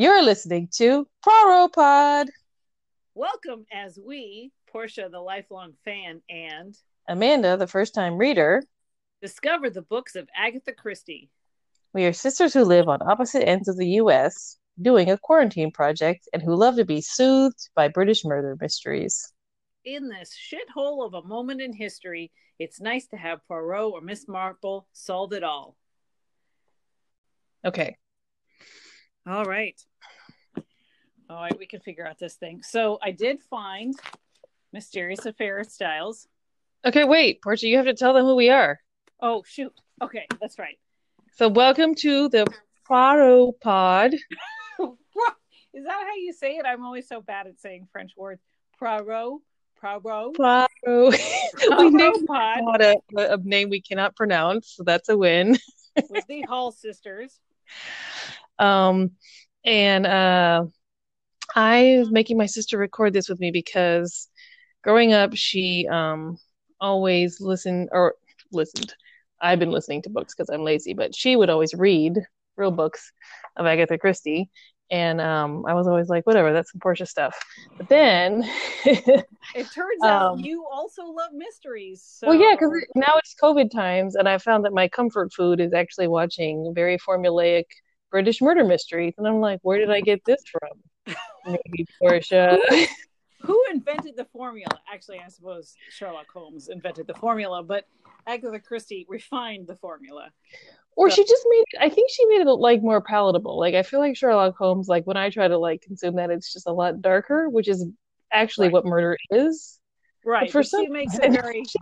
You're listening to Poirot Pod. Welcome as we, Portia, the lifelong fan, and Amanda, the first time reader, discover the books of Agatha Christie. We are sisters who live on opposite ends of the U.S., doing a quarantine project, and who love to be soothed by British murder mysteries. In this shithole of a moment in history, it's nice to have Poirot or Miss Marple solve it all. Okay. All right. All right, we can figure out this thing. So I did find Mysterious Affair Styles. Okay, wait, Portia, you have to tell them who we are. Oh shoot. Okay, that's right. So welcome to the Poirot Pod. Is that how you say it? I'm always so bad at saying French words. Poirot. Poirot. Poirot. we named pod. A, a name we cannot pronounce, so that's a win. With the Hall sisters. Um, and uh, I'm making my sister record this with me because growing up, she um always listened or listened. I've been listening to books because I'm lazy, but she would always read real books of Agatha Christie. And um, I was always like, whatever, that's some Portia stuff. But then it turns out um, you also love mysteries. So. Well, yeah, because now it's COVID times, and I found that my comfort food is actually watching very formulaic British murder mysteries. And I'm like, where did I get this from? Maybe Portia. Who invented the formula? Actually, I suppose Sherlock Holmes invented the formula, but Agatha Christie refined the formula. Or so. she just made I think she made it like more palatable. Like I feel like Sherlock Holmes, like when I try to like consume that, it's just a lot darker, which is actually right. what murder is. Right. But for some, she makes it very. Makes,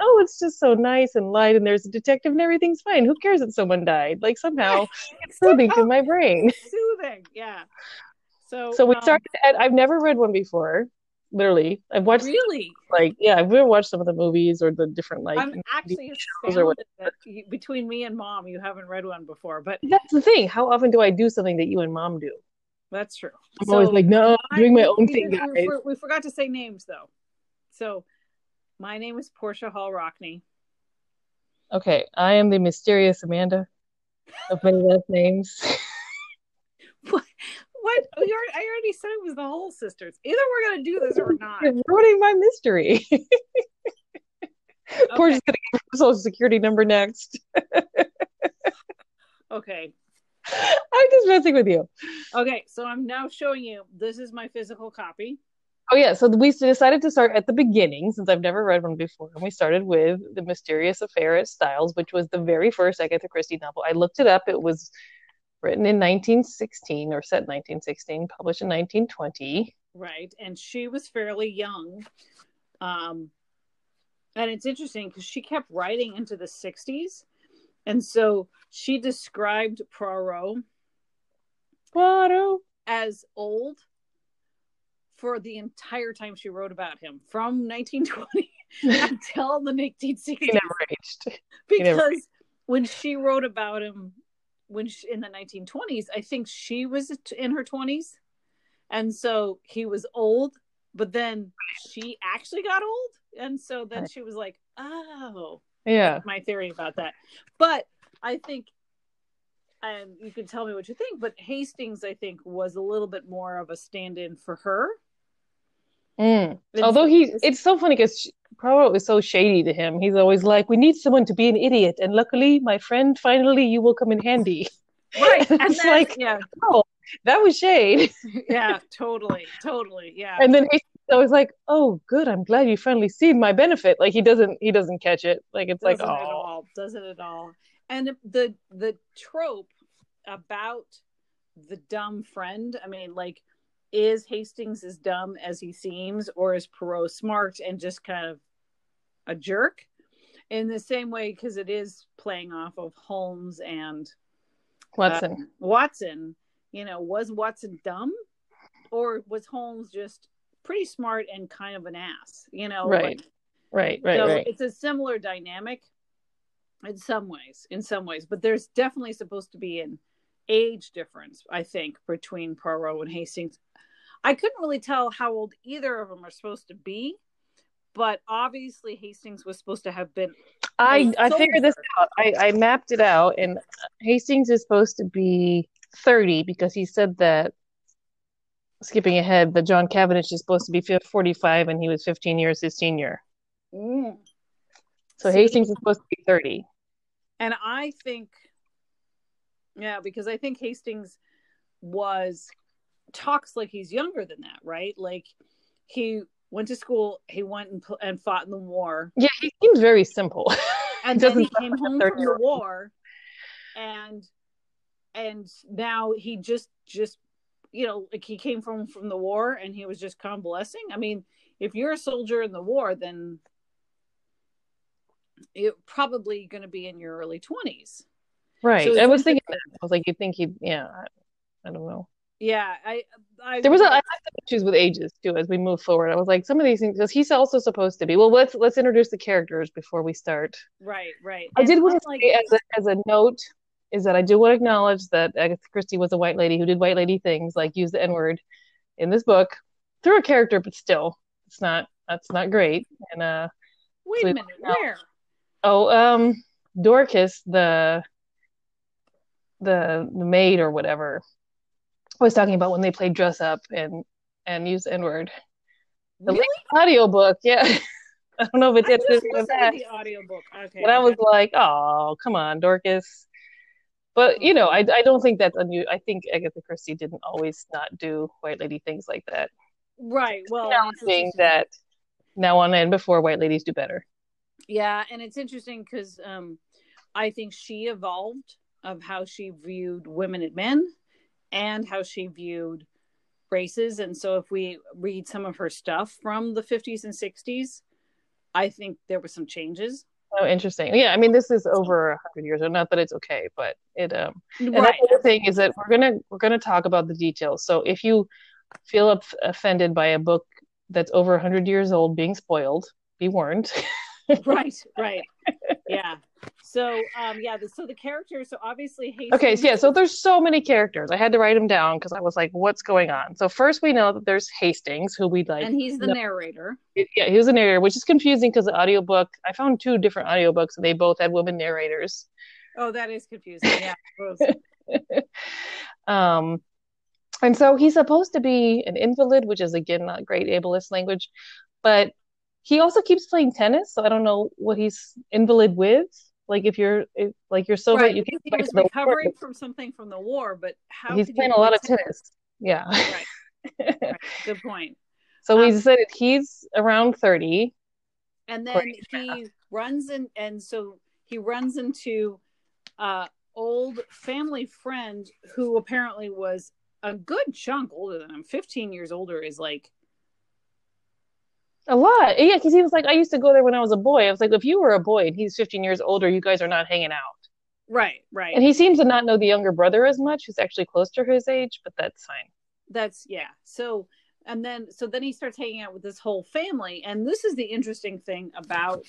oh, it's just so nice and light, and there's a detective, and everything's fine. Who cares that someone died? Like somehow it's soothing to my brain. Soothing, yeah. So, so we um, started. At, I've never read one before. Literally, I've watched. Really? Like, yeah, I've never watched some of the movies or the different like. I'm actually shows or whatever. between me and mom, you haven't read one before, but that's the thing. How often do I do something that you and mom do? That's true. I'm so, always like, no, I'm doing my own thing, guys. We, we forgot to say names though. So, my name is Portia Hall Rockney. Okay, I am the mysterious Amanda of many last names. what? What? Oh, I already said it was the whole sisters. Either we're gonna do this or not. You're ruining my mystery. okay. Portia's gonna give her social security number next. okay. I'm just messing with you. Okay, so I'm now showing you. This is my physical copy. Oh yeah, so we decided to start at the beginning since I've never read one before, and we started with the Mysterious Affair at Styles, which was the very first Agatha Christie novel. I looked it up; it was written in 1916 or set in 1916, published in 1920. Right, and she was fairly young, um, and it's interesting because she kept writing into the 60s, and so she described Poirot, Poirot. as old for the entire time she wrote about him from 1920 until the 1960s. He never aged. Because never aged. when she wrote about him when she, in the 1920s, I think she was in her 20s. And so he was old, but then she actually got old. And so then she was like, oh. Yeah. My theory about that. But I think and you can tell me what you think, but Hastings, I think, was a little bit more of a stand in for her Mm. Although he, it's so funny because Poirot is so shady to him. He's always like, "We need someone to be an idiot," and luckily, my friend, finally, you will come in handy. Right? and it's then, like, yeah, oh, that was shade. yeah, totally, totally, yeah. And then he's always like, "Oh, good, I'm glad you finally see my benefit." Like he doesn't, he doesn't catch it. Like it's doesn't like, oh, at all, doesn't at all. And the the trope about the dumb friend. I mean, like is Hastings as dumb as he seems, or is Poirot smart and just kind of a jerk? In the same way, because it is playing off of Holmes and Watson. Uh, Watson, you know, was Watson dumb, or was Holmes just pretty smart and kind of an ass? You know, right, like, right, right, so right. It's a similar dynamic in some ways, in some ways, but there's definitely supposed to be an age difference, I think, between Poirot and Hastings I couldn't really tell how old either of them are supposed to be, but obviously Hastings was supposed to have been. I I figured this out. I I mapped it out, and Hastings is supposed to be 30 because he said that skipping ahead that John Cavendish is supposed to be 45 and he was 15 years his senior. Mm. So See- Hastings is supposed to be 30. And I think, yeah, because I think Hastings was talks like he's younger than that, right? Like he went to school, he went and, and fought in the war, Yeah, he seems very simple. and He then he came sound like a home from the war, and and now he just just you know like he came from from the war and he was just convalescing. I mean, if you're a soldier in the war, then you're probably going to be in your early twenties. Right. So I was thinking that. I was like, you think he'd, yeah, I, I don't know. Yeah, I, I There was a, I had some issues with ages too as we move forward. I was like, some of these things, because he's also supposed to be. Well, let's let's introduce the characters before we start. right, right. I And did want to unlike- say as a, as a note is that I do want to acknowledge that Agatha Christie was a white lady who did white lady things like use the N word in this book through a character, but still, it's not that's not great. And uh Wait so a minute, where? oh, um, Dorcas, the the the maid or whatever, was talking about when they played dress up and and use the N word. The Really? audiobook, yeah. I don't know if it did with listened that. the audiobook. Okay. But I was like, oh, come on, Dorcas. But you know, I I don't think that's unusual. I think Agatha Christie didn't always not do white lady things like that. right. Well, it's that now on and before white ladies do better. Yeah, and it's interesting because um, I think she evolved of how she viewed women and men, and how she viewed races. And so, if we read some of her stuff from the fifties and sixties, I think there were some changes. Oh, interesting. Yeah, I mean, this is over a hundred years, or not that it's okay, but it um. And right. the other thing is that we're gonna we're gonna talk about the details. So if you feel up, offended by a book that's over a hundred years old being spoiled, be warned. right. Right. Yeah. So, um, yeah. The, so the characters. So obviously, Hastings, Okay, so yeah, so there's so many characters. I had to write them down because I was like, what's going on? So first we know that there's Hastings, who we like. and he's the no. narrator. Yeah, he was a narrator, which is confusing because the audiobook, I found two different audiobooks and they both had women narrators. Oh, that is confusing. Yeah. Um, and so he's supposed to be an invalid, which is again not great ableist language, but he also keeps playing tennis. So I don't know what he's invalid with. Like if you're if, like you're so right. you can't he was the war, recovering from something from the war, but how he's playing a lot of tennis? Yeah. Right. right. Good point. So we Um, decided he's around 30. And then he runs in, and so he runs into uh old family friend who apparently was a good chunk older than him. Fifteen years older is like A lot. Yeah, because he was like, I used to go there when I was a boy. I was like, if you were a boy and he's 15 years older, you guys are not hanging out. right, right. And he seems to not know the younger brother as much, who's actually close to his age, but that's fine. that's yeah so and then so then he starts hanging out with this whole family and this is the interesting thing about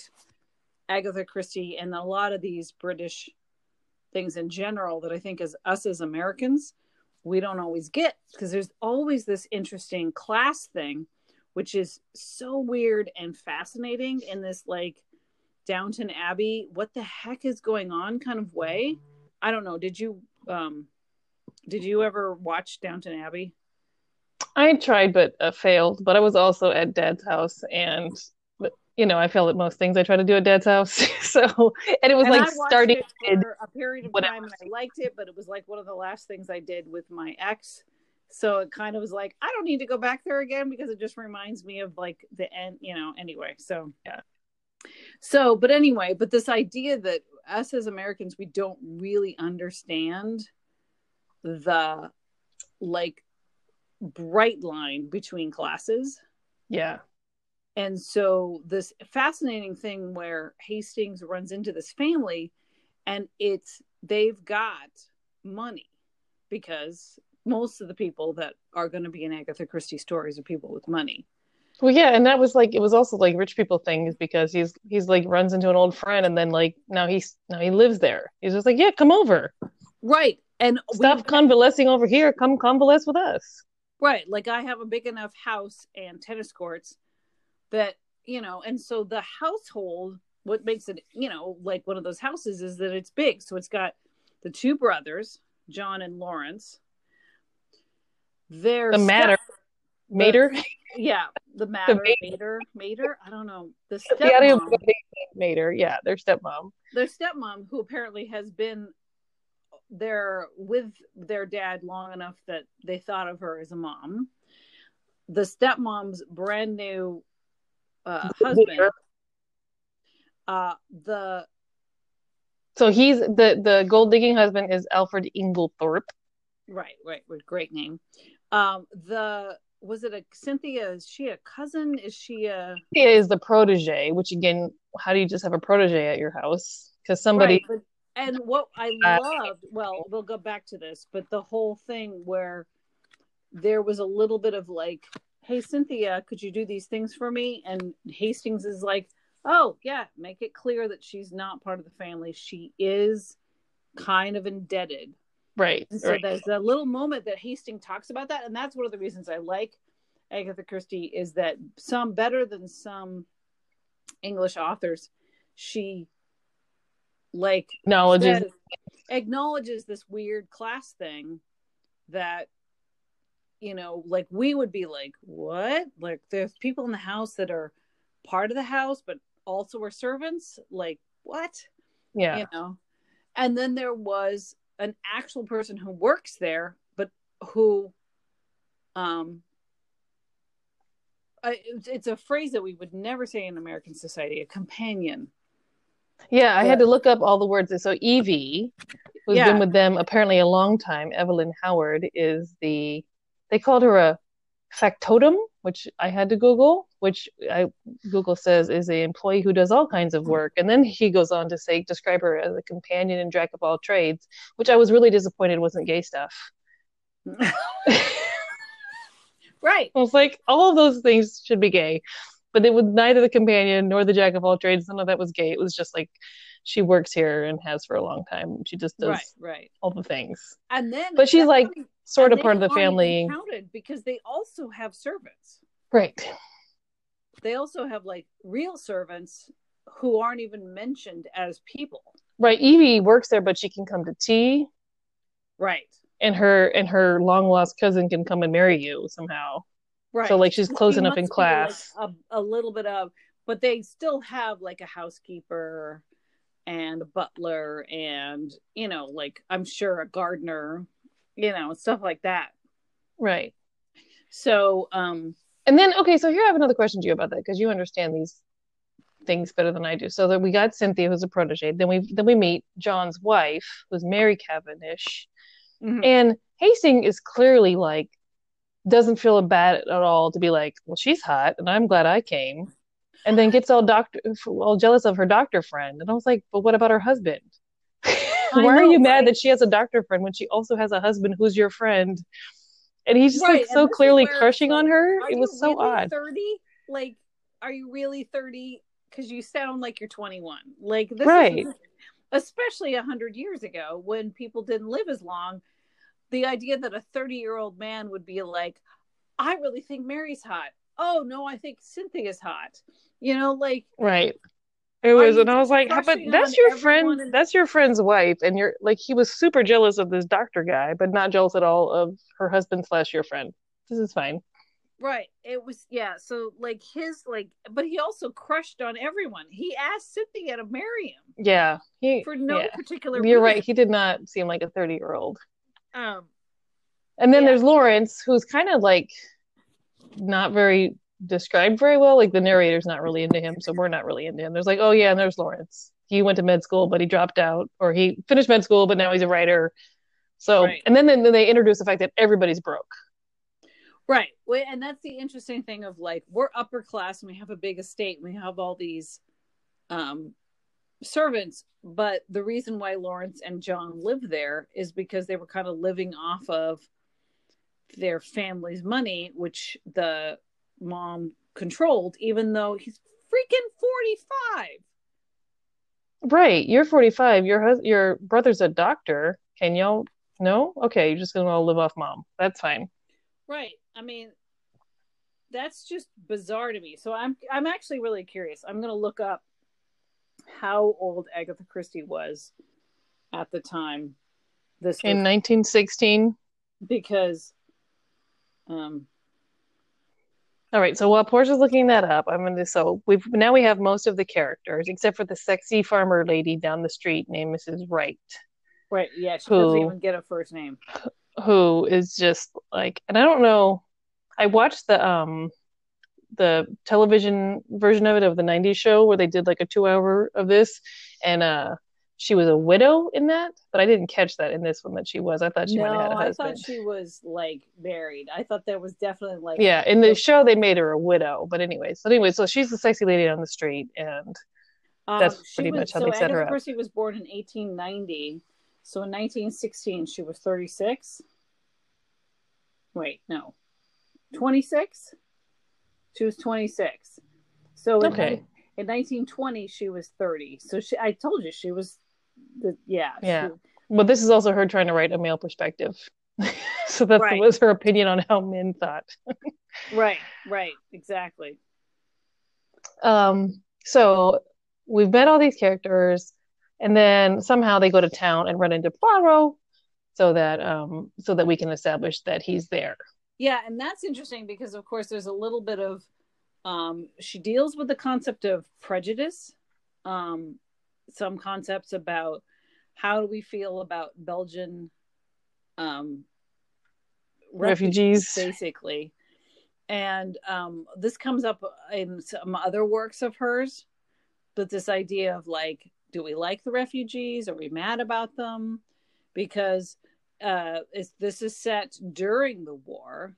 agatha christie and a lot of these british things in general that i think as us as americans we don't always get because there's always this interesting class thing which is so weird and fascinating in this like downton abbey what the heck is going on kind of way i don't know did you um did you ever watch downton abbey I tried, but uh, failed. But I was also at Dad's house, and you know, I failed at most things I try to do at Dad's house. so, and it was And like starting for a period of whatever time and I liked it, but it was like one of the last things I did with my ex. So it kind of was like, I don't need to go back there again because it just reminds me of like the end, you know, anyway. So, Yeah. So, but anyway, but this idea that us as Americans, we don't really understand the like bright line between classes. Yeah, And so this fascinating thing where Hastings runs into this family and it's they've got money because most of the people that are going to be in Agatha Christie stories are people with money. well, yeah, and that was like it was also like rich people things because he's he's like runs into an old friend, and then like now he's now he lives there. He's just like, yeah, come over, Right. And stop we, convalescing over here, come convalesce with us. right, like I have a big enough house and tennis courts that, you know, and so the household what makes it, you know, like one of those houses is that it's big. So it's got the two brothers John and Lawrence. Their The matter, step- Mater. yeah, the matter, mater. mater, mater. I don't know. The the Mater. Yeah, their stepmom. their stepmom, who apparently has been there with their dad long enough that they thought of her as a mom. The stepmom's brand new uh, husband. Uh, the So he's the the gold digging husband is Alfred Inglethorpe. right, right, with great name. Um, the was it a Cynthia? Is she a cousin? Is she a He is the protege, which again, how do you just have a protege at your house? Because somebody, Right, but, and what I loved, well, we'll go back to this, but the whole thing where there was a little bit of like, hey, Cynthia, could you do these things for me? And Hastings is like, oh, yeah, make it clear that she's not part of the family. She is kind of indebted. Right, And so right, there's a little moment that Hastings talks about that. And that's one of the reasons I like Agatha Christie is that some better than some English authors, she like acknowledges says- acknowledges this weird class thing that you know like we would be like what? Like there's people in the house that are part of the house but also are servants? Like what? Yeah, you know? And then there was an actual person who works there but who um I, it's- a phrase that we would never say in American society a companion yeah. I had to look up all the words. So Evie, who's Yeah. been with them apparently a long time, Evelyn Howard is the. They called her a factotum, which I had to Google, which I Google says is a employee who does all kinds of work, and then he goes on to say describe her as a companion and jack of all trades, which I was really disappointed wasn't gay stuff. right I was like, all of those things should be gay, but it was neither the companion nor the jack of all trades. None of that was gay. It was just like she works here and has for a long time. She just does right right all the things, and then But she's like sort of part of the family. counted because they also have servants Right. They also have like real servants who aren't even mentioned as people Right. Evie works there, but she can come to tea, right and her and her long lost cousin can come and marry you somehow. right So like she's She up in be, like, class. a, a little bit of but they still have like a housekeeper and a butler and you know like i'm sure a gardener you know stuff like that Right. so um And then, okay, so here I have another question to you about that because you understand these things better than I do. So that we got Cynthia, who's a protege. Then we then we meet John's wife, who's Mary Cavendish, mhm. and Hastings is clearly like doesn't feel bad at all to be like, well, she's hot, and I'm glad I came, and then gets all doctor all jealous of her doctor friend. And I was like, but what about her husband? Why are know, you mad right? that she has a doctor friend when she also has a husband who's your friend? And he's just Right, like so clearly crushing on her. It was so really odd. 30? Like, are you really 30? Because you sound like you're 21. Like, this Right. is especially 100 years ago when people didn't live as long. The idea that a 30 year old man would be like, I really think Mary's hot. Oh, no, I think Cynthia's hot. You know, like, Right. It was, and I was like, but that's your friend, in- that's your friend's wife, and you're like, he was super jealous of this doctor guy, but not jealous at all of her husband slash your friend. This is fine. right. It was, yeah. So, like, his, like, but he also crushed on everyone. He asked Cynthia to marry him Yeah, he, for no yeah. particular You're reason. right. He did not seem like a 30 year old. Um, And then Yeah. there's Lawrence, who's kind of like not very described very well. Like the narrator's not really into him, so we're not really into him. There's like, oh yeah, and there's Lawrence. He went to med school, but he dropped out, or he finished med school, but now he's a writer. So, Right. and then, then they introduce the fact that everybody's broke. Right. Well, and that's the interesting thing of like we're upper class and we have a big estate and we have all these um servants, but the reason why Lawrence and John live there is because they were kind of living off of their family's money, which the mom controlled, even though he's freaking 45. Right. You're 45. Your hus- your brother's a doctor. Can y'all? No? Okay, you're just gonna live off mom. That's fine. Right. I mean, that's just bizarre to me. So I'm I'm actually really curious. I'm going to look up how old Agatha Christie was at the time this in was- 1916. because um All right, so while Portia's looking that up, I'm gonna so we've now we have most of the characters except for the sexy farmer lady down the street named Mrs. Wright, right yeah she doesn't even get a first name who is just like, and I don't know. I watched the um the television version of it of the 90s show where they did like a two hour of this, and uh she was a widow in that, but I didn't catch that in this one that she was. I thought she might have had a husband. I thought she was like married i thought that was definitely like Yeah, in the show they made her a widow, but anyway. So anyway, so she's the sexy lady on the street, and That's Um, pretty was- much how so they set her up. Christie was born in 1890. So in 1916, she was 36. Wait, no, 26. She was 26. So in, Okay. ni- in 1920, she was 30. So she, I told you, she was the yeah Yeah. she- well, this is also her trying to write a male perspective. so that Right. was her opinion on how men thought. right, right, exactly. Um, so we've met all these characters, and then somehow they go to town and run into Poirot, so that um, so that we can establish that he's there. Yeah, and that's interesting because, of course, there's a little bit of um, she deals with the concept of prejudice, um, some concepts about how do we feel about Belgian um, Refugees. basically. And um, this comes up in some other works of hers, but this idea of like, do we like the refugees? Are we mad about them? Because uh, this is set during the war.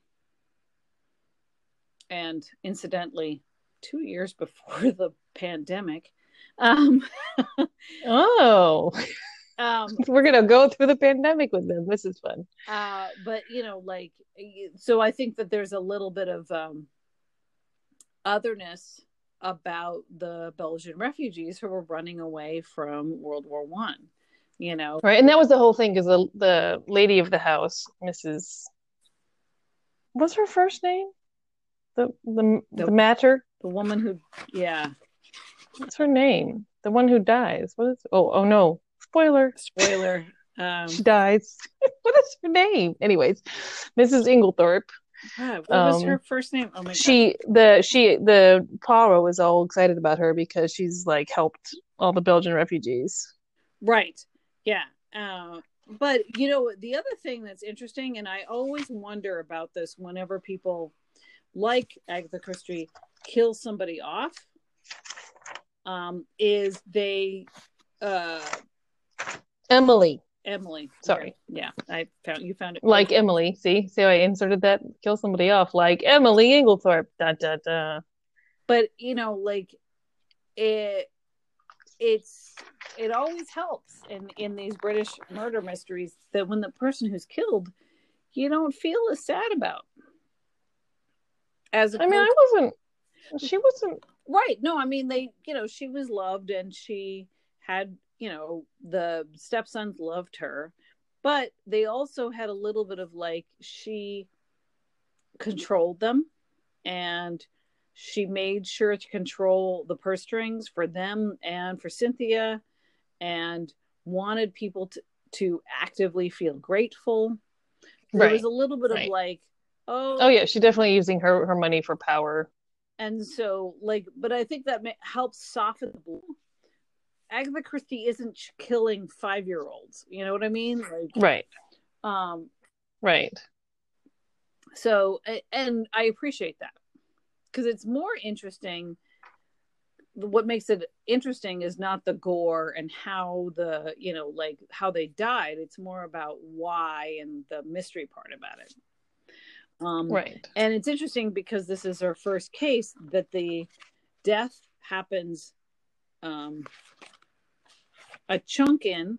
And incidentally, two years before the pandemic. Um, Oh, um, we're gonna go through the pandemic with them. This is fun. uh but you know like so i think that there's a little bit of um otherness about the belgian refugees who were running away from world war one you know Right, and that was the whole thing because the the lady of the house, Mrs. What's her first name? The the the, The- matter. the woman who yeah What's her name? The one who dies. What is? Oh, oh no! Spoiler. spoiler um She dies. what is her name? Anyways, Mrs. Inglethorpe. God, what was Um, her first name oh my god She the she the Poirot was all excited about her because she's like helped all the Belgian refugees. Right. Yeah. Uh, but you know, the other thing that's interesting, and I always wonder about this whenever people like Agatha Christie kill somebody off, um, is they uh Emily, Emily. Sorry. Yeah, I found you found it like Emily. See, see, how I inserted that. Kill somebody off, like Emily Inglethorpe. Da da da. but you know, like it it's it always helps in in these British murder mysteries that when the person who's killed, you don't feel as sad about. As I mean, I wasn't. She wasn't. Right? No, I mean they, you know, she was loved and she had, you know, the stepsons loved her, but they also had a little bit of like she controlled them and she made sure to control the purse strings for them and for Cynthia and wanted people to, to actively feel grateful. There Right, was a little bit right. of like, oh, Oh yeah, she definitely using her her money for power. And so like but i think that ma- helps soften the blow. Agatha christie isn't killing five year olds you know what i mean? Like Right, um right. so and i appreciate that because it's more interesting. What makes it interesting is not the gore and how the you know like how they died. It's more about why and the mystery part about it um Right. and it's interesting because this is our first case that the death happens um, a chunk in.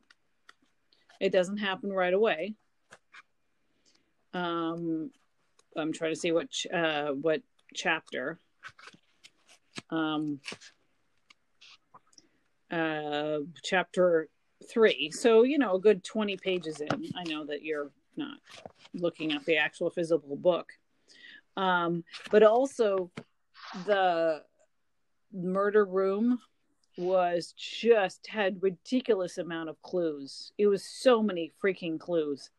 It doesn't happen right away. Um, i'm trying to see what ch- uh, what chapter. Um, uh, chapter three. So you know a good 20 pages in i know that you're not looking at the actual physical book um but also the murder room was just had ridiculous amount of clues. It was so many freaking clues.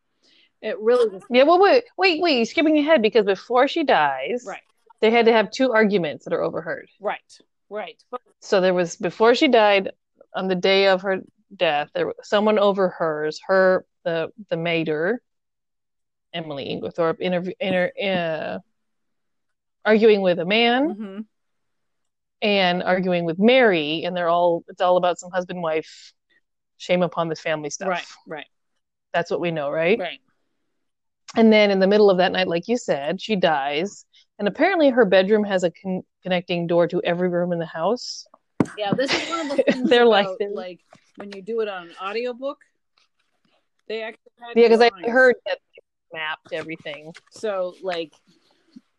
It really was Yeah, well, wait, wait, wait, you're skipping ahead because before she dies, right, they had to have two arguments that are overheard. right, right. But So there was before she died on the day of her death, there was someone overhears her the the mater, Emily Inglethorpe, interview inter, uh, arguing with a man mhm, and arguing with Mary, and they're all it's all about some husband wife, shame upon the family stuff. right, right, That's what we know, right? right. And then in the middle of that night, like you said, she dies. And apparently her bedroom has a con- connecting door to every room in the house. Yeah, this is one of the things They're like about, this. like when you do it on an audiobook, they actually Yeah, because I heard that mapped everything. So like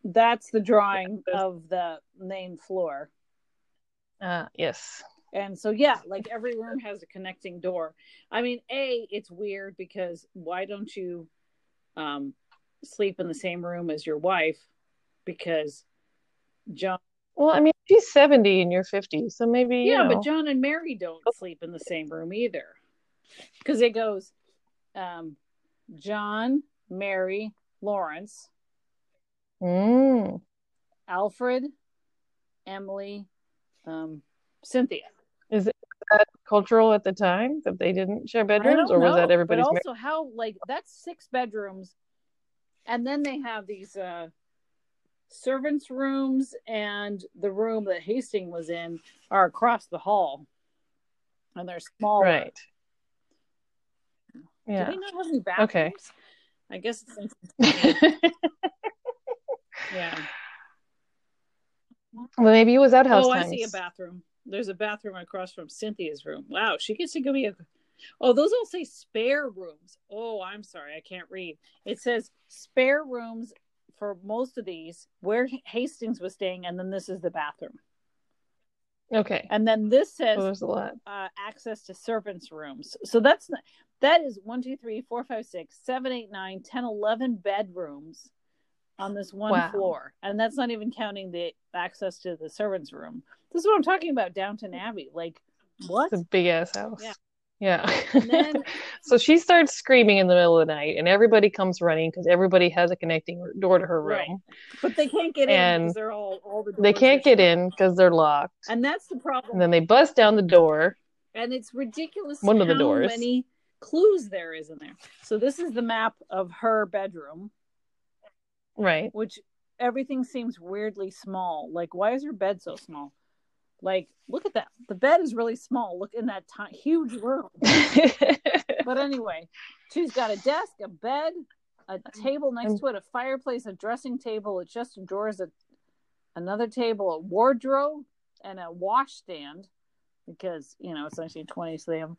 that's the drawing of the main floor. Uh, yes. And so yeah, like every room has a connecting door. I mean, A, it's weird because why don't you um sleep in the same room as your wife? Because John Well, I mean, she's 70 and you're 50, so maybe, you Yeah, know. but John and Mary don't sleep in the same room either. Because it goes um John, Mary, Lawrence, Mm. Alfred, Emily, um, Cynthia. Is it that cultural at the time that they didn't share bedrooms, or was that everybody's? But also, how like that's six bedrooms, and then they have these uh, servants' rooms, and the room that Hastings was in are across the hall, and they're smaller. right. Yeah. Do they not have any bathrooms? Okay. I guess it's yeah. well, maybe it was outhouse oh, times. Oh, I see a bathroom. There's a bathroom across from Cynthia's room. Wow, she gets to give me a. Oh, those all say spare rooms. Oh, I'm sorry, I can't read. It says spare rooms for most of these where Hastings was staying, and then this is the bathroom. Okay. And then this says there's a lot. uh, access to servants' rooms. So that's not, that is one, two, three, four, five, six, seven, eight, nine, ten, eleven bedrooms on this one Wow. floor, and that's not even counting the access to the servants' room. This is what I'm talking about, Downton Abbey. Like what? It's a big ass house. Yeah. Yeah. And then so she starts screaming in the middle of the night, and everybody comes running because everybody has a connecting door to her room. Right. but they can't get in And because they're all all the They can't get in because they're locked. and that's the problem. And then they bust down the door. and it's ridiculous One of the doors. many clues there is in there. So this is the map of her bedroom. Right. which everything seems weirdly small. Like, why is her bed so small? Like, look at that. The bed is really small. Look in that ti- huge room. But anyway, she's got a desk, a bed, a table next to it, a fireplace, a dressing table, a chest of drawers, a, another table, a wardrobe, and a washstand because you know it's 1920, so they have.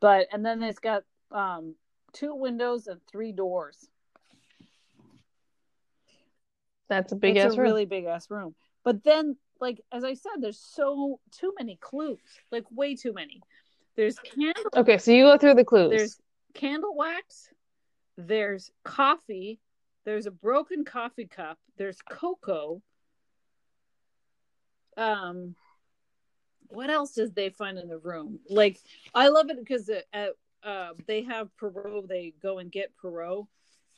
But and then it's got um, two windows and three doors. That's a big it's ass a room. really big ass room. But then, like as I said, there's so too many clues, like way too many. There's candle, Okay, so you go through the clues. there's candle wax, there's coffee, there's a broken coffee cup, there's cocoa. Um, what else did they find in the room? Like I love it because uh, uh, uh, they have Poirot. They go and get Poirot,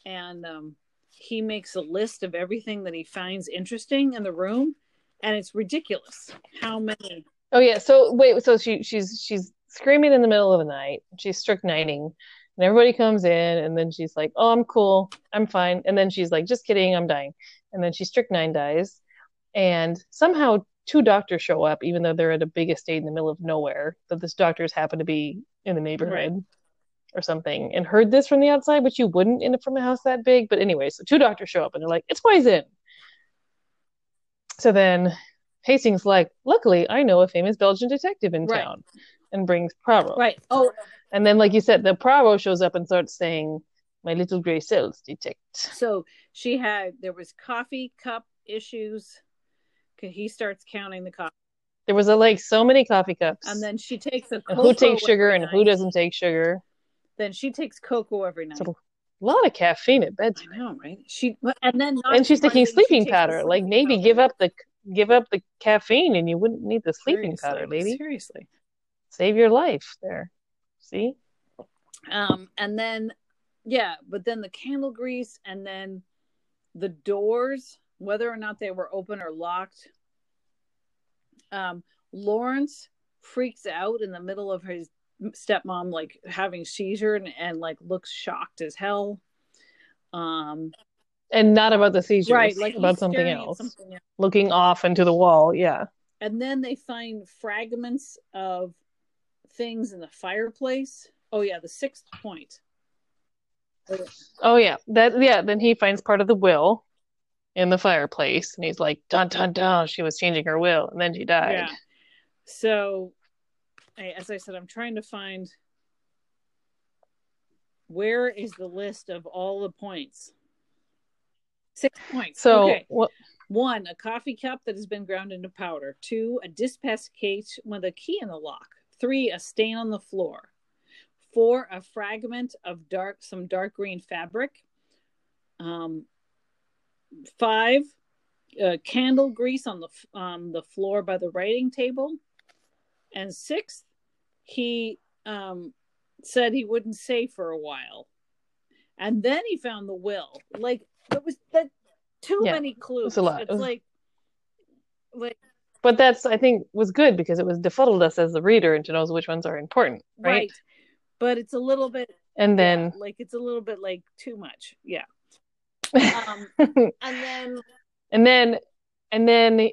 and um, he makes a list of everything that he finds interesting in the room, and it's ridiculous how many. Oh yeah. So wait. So she she's she's screaming in the middle of the night. She's strychnining, and everybody comes in, and then she's like, "Oh, I'm cool. I'm fine." And then she's like, "Just kidding. I'm dying." And then she strychnine dies, and somehow two doctors show up, even though they're at a big estate in the middle of nowhere. That this doctors happen to be in the neighborhood. Or something, and heard this from the outside, which you wouldn't in a from a house that big. But anyway, so two doctors show up and they're like, "It's poison." So then Hastings like, luckily I know a famous Belgian detective in Right. town and brings Poirot. Right. Oh, And then like you said, the Poirot shows up and starts saying, My little grey cells detect. so she had there was coffee cup issues. He starts counting the coffee, There was a, like so many coffee cups. and then she takes a cocoa who takes sugar and who doesn't take sugar. Then she takes cocoa every night. So- A lot of caffeine at bedtime. I know, right? She and then And she's taking sleeping powder. Like maybe powder. give up the give up the caffeine and you wouldn't need the sleeping Seriously, powder, lady. Seriously. save your life there. See? Um, and then, yeah, but then the candle grease and then the doors, whether or not they were open or locked. Um, Lawrence freaks out in the middle of his stepmom like having seizure and, and like looks shocked as hell. Um, and not about the seizure, right, like about something else. something else. Looking off into the wall, yeah. And then they find fragments of things in the fireplace. Oh yeah, the sixth point. Oh yeah, that yeah. Then he finds part of the will in the fireplace, and he's like, "Dun dun dun." She was changing her will, and then she died. Yeah. So, I- as I said, I'm trying to find where is the list of all the points. Six points. So okay. what? One, a coffee cup that has been ground into powder. Two, a dispatch case with a key in the lock. Three, a stain on the floor. Four, a fragment of dark, some dark green fabric. Um, five, uh, candle grease on the on the floor by the writing table. And sixth, he um, said he wouldn't say for a while, and then he found the will. Like it was that too Yeah, many clues. was a lot. It It's was- like like But that's I think was good because it was befuddled us as the reader and to know which ones are important, right. right? but it's a little bit And yeah, then like it's a little bit like too much yeah um and then and then and then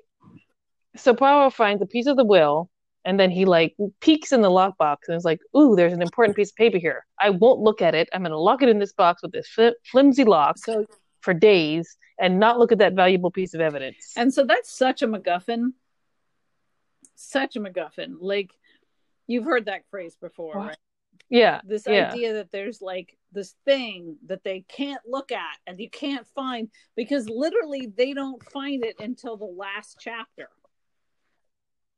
so Poirot finds a piece of the will and then he like peeks in the lockbox and is like, "Ooh, there's an important piece of paper here. I won't look at it. I'm going to lock it in this box with this fli flimsy lock so for days and not look at that valuable piece of evidence." and so that's such a macguffin such a macguffin like you've heard that phrase before What? right yeah, this yeah, idea that there's like this thing that they can't look at and you can't find because literally they don't find it until the last chapter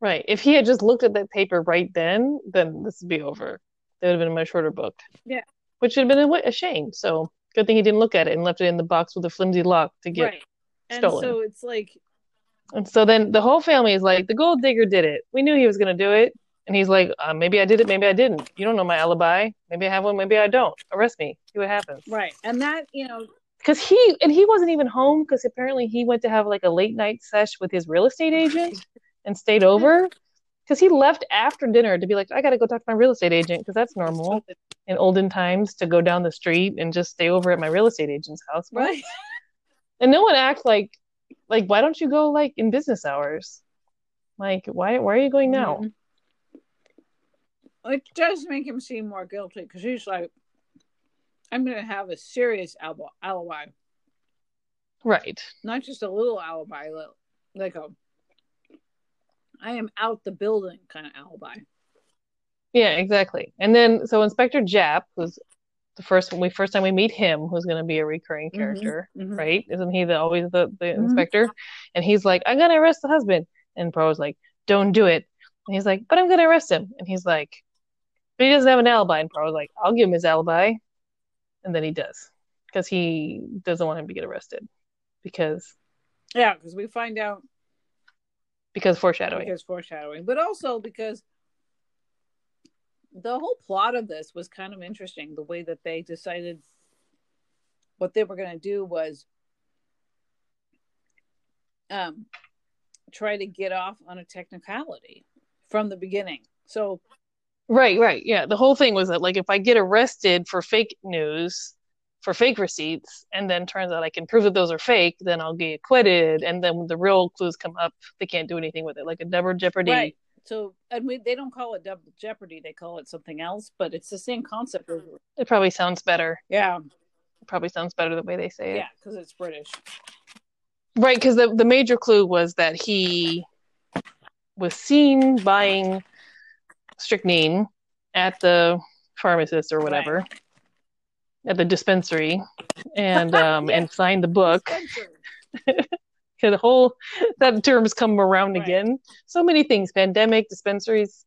right. If he had just looked at that paper right then, then this would be over. That would have been a much shorter book. Yeah. which would have been a, a shame. So good thing he didn't look at it and left it in the box with a flimsy lock to get right and so it's like And so then the whole family is like, the gold digger did it. We knew he was going to do it. And he's like, uh, maybe I did it, maybe I didn't. You don't know my alibi. Maybe I have one, maybe I don't. Arrest me. See what happens. right and that you know Because he and he wasn't even home because apparently he went to have like a late night sesh with his real estate agent and stayed over. Because he left after dinner to be like, I got to go talk to my real estate agent because that's normal in olden times to go down the street and just stay over at my real estate agent's house. right And no one acts like, like, why don't you go like in business hours? Like, why, why are you going now? Mhm. It does make him seem more guilty because he's like, I'm going to have a serious alibi, Right. not just a little alibi, like a I am out the building kind of alibi. Yeah, exactly. And then so Inspector Japp, who's the first we first time we meet him, who's going to be a recurring Mhm, character, mhm. right? Isn't he the always the the Mhm. inspector? And he's like, I'm gonna arrest the husband, and Poirot's like, Don't do it. And he's like, But I'm gonna arrest him. And he's like, But he doesn't have an alibi. And Poirot's like, I'll give him his alibi, and then he does because he doesn't want him to get arrested because Yeah, because we find out because foreshadowing. because foreshadowing, but also because the whole plot of this was kind of interesting. The way that they decided what they were going to do was um, try to get off on a technicality from the beginning. So Right, right. Yeah. The whole thing was that like if I get arrested for fake news, for fake receipts, and then turns out I can prove that those are fake, then I'll get acquitted. And then when the real clues come up, they can't do anything with it, like a double jeopardy. right. So and we, they don't call it double jeopardy; they call it something else, but it's the same concept. It probably sounds better. Yeah, It probably sounds better the way they say it. yeah, because it's British. Right, because the the major clue was that he was seen buying strychnine at the pharmacist or whatever, at the dispensary, and um Yeah. and signed the book. The whole that term's come around Right. again. So many things, pandemic, dispensaries,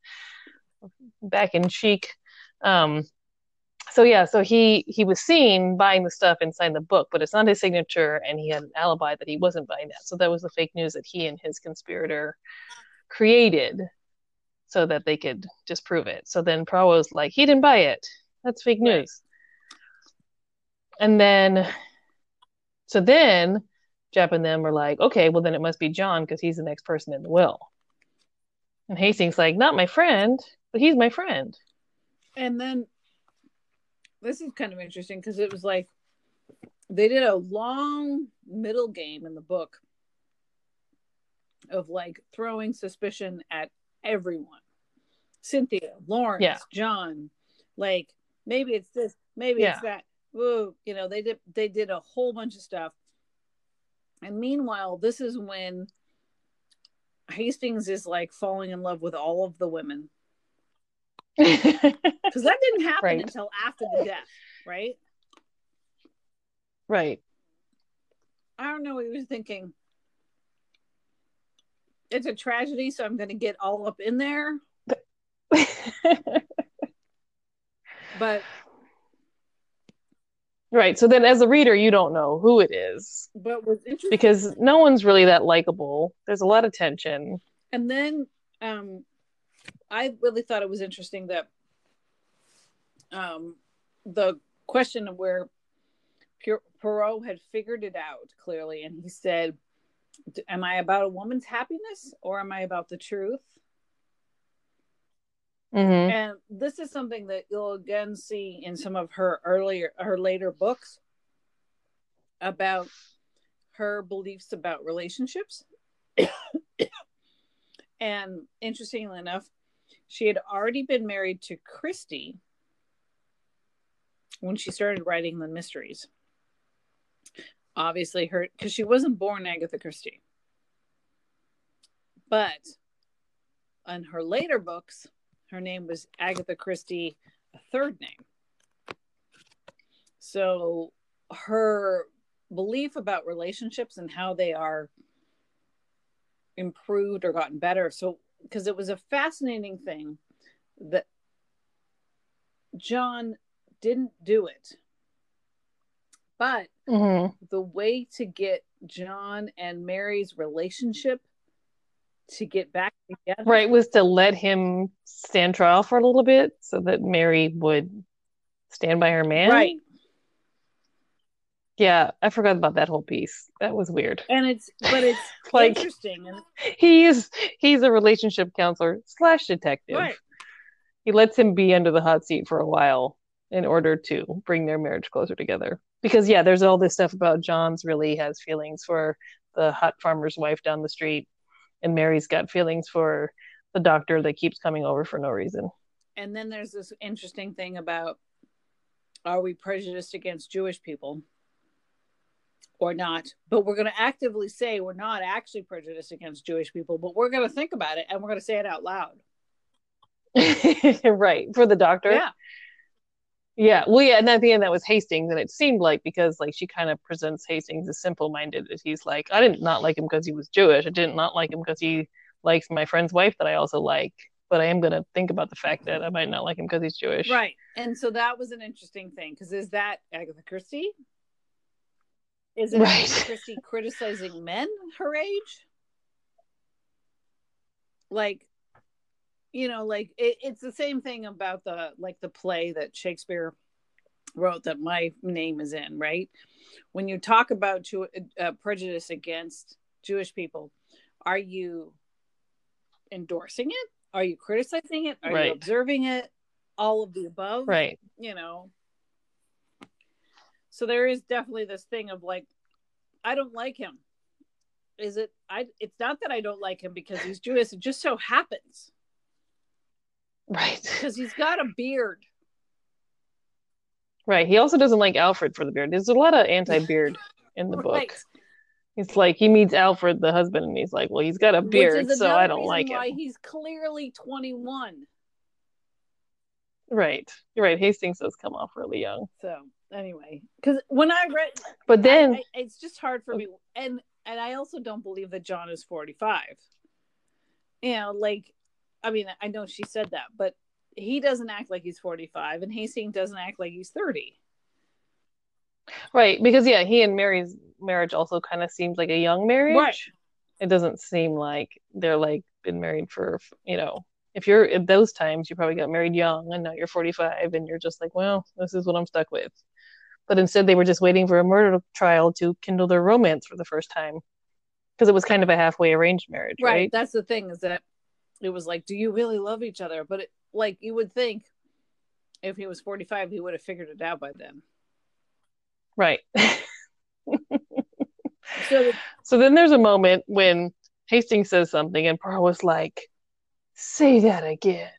back in chic. Um, so yeah, so he he was seen buying the stuff inside the book, but it's not his signature, and he had an alibi that he wasn't buying that. So that was the fake news that he and his conspirator created. So that they could disprove it. So then Poirot was like, he didn't buy it. That's fake Right. news. And then, so then Japp and them were like, okay, well then it must be John because he's the next person in the will. And Hastings like, not my friend, but he's my friend. And then this is kind of interesting because it was like they did a long middle game in the book of like throwing suspicion at everyone. Cynthia, Lawrence, Yeah. John, like maybe it's this, maybe Yeah. it's that. Woo, you know, they did they did a whole bunch of stuff. And meanwhile, this is when Hastings is like falling in love with all of the women. Because that didn't happen Right. until after the death, right? right. I don't know what he was thinking. It's a tragedy, so I'm going to get all up in there. But right. So then as a reader, you don't know who it is but what's interesting, because no one's really that likable. There's a lot of tension. and then um, I really thought it was interesting that um, the question of where Poirot had figured it out clearly, and he said, "Am I about a woman's happiness or am I about the truth?" Hmm and this is something that you'll again see in some of her earlier her later books about her beliefs about relationships. And interestingly enough she had already been married to christie when she started writing the mysteries. Obviously her because she wasn't born agatha christie. But on her later books her name was Agatha Christie, a third name. So her belief about relationships and how they are improved or gotten better. So, because it was a fascinating thing that John didn't do it, but hmm the way to get John and Mary's relationship to get back together. Right, was to let him stand trial for a little bit so that Mary would stand by her man. Right. Yeah, I forgot about that whole piece. That was weird. And it's, but it's Like interesting. And he is he's a relationship counselor slash detective. Right. He lets him be under the hot seat for a while in order to bring their marriage closer together. Because yeah, there's all this stuff about John's really has feelings for the hot farmer's wife down the street, and Mary's got feelings for the doctor that keeps coming over for no reason. and then there's this interesting thing about are we prejudiced against Jewish people or not? But we're going to actively say we're not actually prejudiced against Jewish people, but we're going to think about it and we're going to say it out loud. right for the doctor Yeah. Yeah well yeah and at the end that was hastings and it seemed like because like she kind of presents hastings as simple-minded That he's like i didn't not like him because he was jewish i didn't not like him because he likes my friend's wife that i also like but i am going to think about the fact that i might not like him because he's jewish Right. And so that was an interesting thing because is that Agatha Christie? Is it Right. Agatha Christie criticizing men her age? Like, you know, like it, it's the same thing about the like the play that Shakespeare wrote that my name is in, right? When you talk about Jew- uh, prejudice against Jewish people, are you endorsing it? Are you criticizing it? Are Right. you observing it? All of the above, right you know. So there is definitely this thing of like, I don't like him. Is it? I. It's not that I don't like him because he's Jewish. It just so happens right. Because he's got a beard. right. He also doesn't like alfred for the beard. There's a lot of anti-beard in the book. It's like he meets alfred the husband and he's like well he's got a beard so i don't like why him he's clearly 21. right. You're right. Hastings does come off really young. So anyway, because when I read, but then I- I- it's just hard for me, and and I also don't believe that John is 45. You know, like, I mean, I know she said that, but he doesn't act like he's 45, and Hastings doesn't act like he's 30. Right, because yeah, he and Mary's marriage also kind of seems like a young marriage. Right. It doesn't seem like they're like been married for, you know, if you're at those times, you probably got married young and now you're 45 and you're just like, well, this is what I'm stuck with. But instead, they were just waiting for a murder trial to kindle their romance for the first time because it was kind of a halfway arranged marriage, right? right? That's the thing is that it was like, do you really love each other? But it, like you would think if he was 45, he would have figured it out by then. Right. so, so then there's a moment when Hastings says something and Poirot was like, say that again.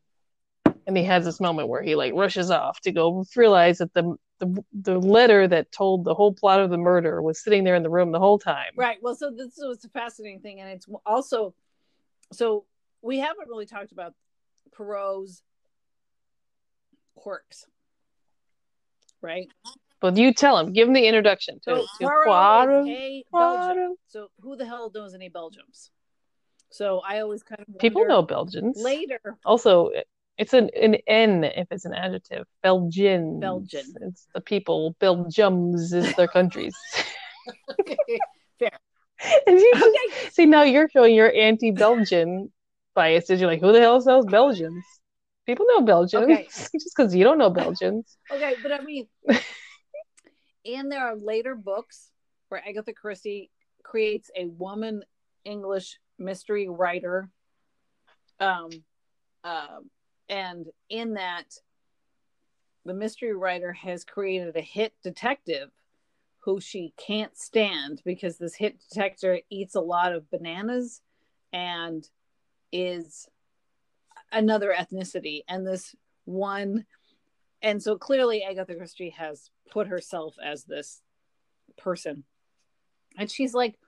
And he has this moment where he like rushes off to go realize that the the the letter that told the whole plot of the murder was sitting there in the room the whole time. Right. Well, so this was a fascinating thing, and it's also so we haven't really talked about Poirot's quirks, right? But you tell him, give him the introduction to, so, to Poirot, Poirot. So who the hell knows any Belgians? So I always kind of people know Belgians later. Also, it's an an N if it's an adjective. Belgian. Belgian. It's the people. Belgiums is their countries. okay, fair. And you okay. See now you're showing your anti-Belgian bias. Did you like who the hell sells Belgians? People know Belgians okay. just because you don't know Belgians. okay, but I mean, and there are later books where Agatha Christie creates a woman English mystery writer. Um, uh, and in that, the mystery writer has created a hit detective who she can't stand because this hit detective eats a lot of bananas and is another ethnicity. And this one, and so clearly Agatha Christie has put herself as this person. And she's like,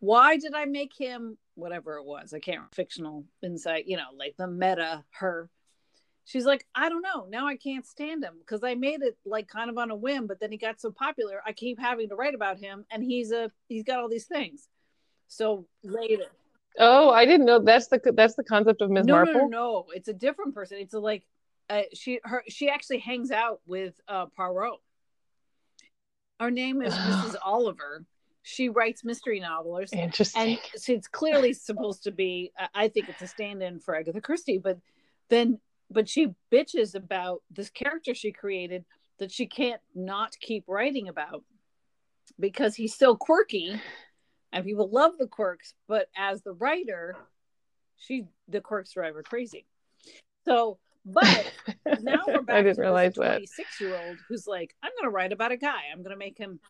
why did I make him whatever it was? I can't fictional insight, you know, like the meta her. She's like, I don't know. Now I can't stand him because I made it like kind of on a whim, but then he got so popular, I keep having to write about him, and he's a he's got all these things. So later. Oh, I didn't know that's the that's the concept of Ms. No, Marple. No, no, no, it's a different person. It's a like uh, she her she actually hangs out with uh Poirot. Her name is Mrs. Oliver, she writes mystery novels. Interesting. And so it's clearly supposed to be, I think it's a stand in for Agatha Christie, but then, but she bitches about this character she created that she can't not keep writing about because he's so quirky and people love the quirks, but as the writer, she, the quirks drive her crazy. So, but now we're back I didn't to realize 26 year old who's like, I'm going to write about a guy. I'm going to make him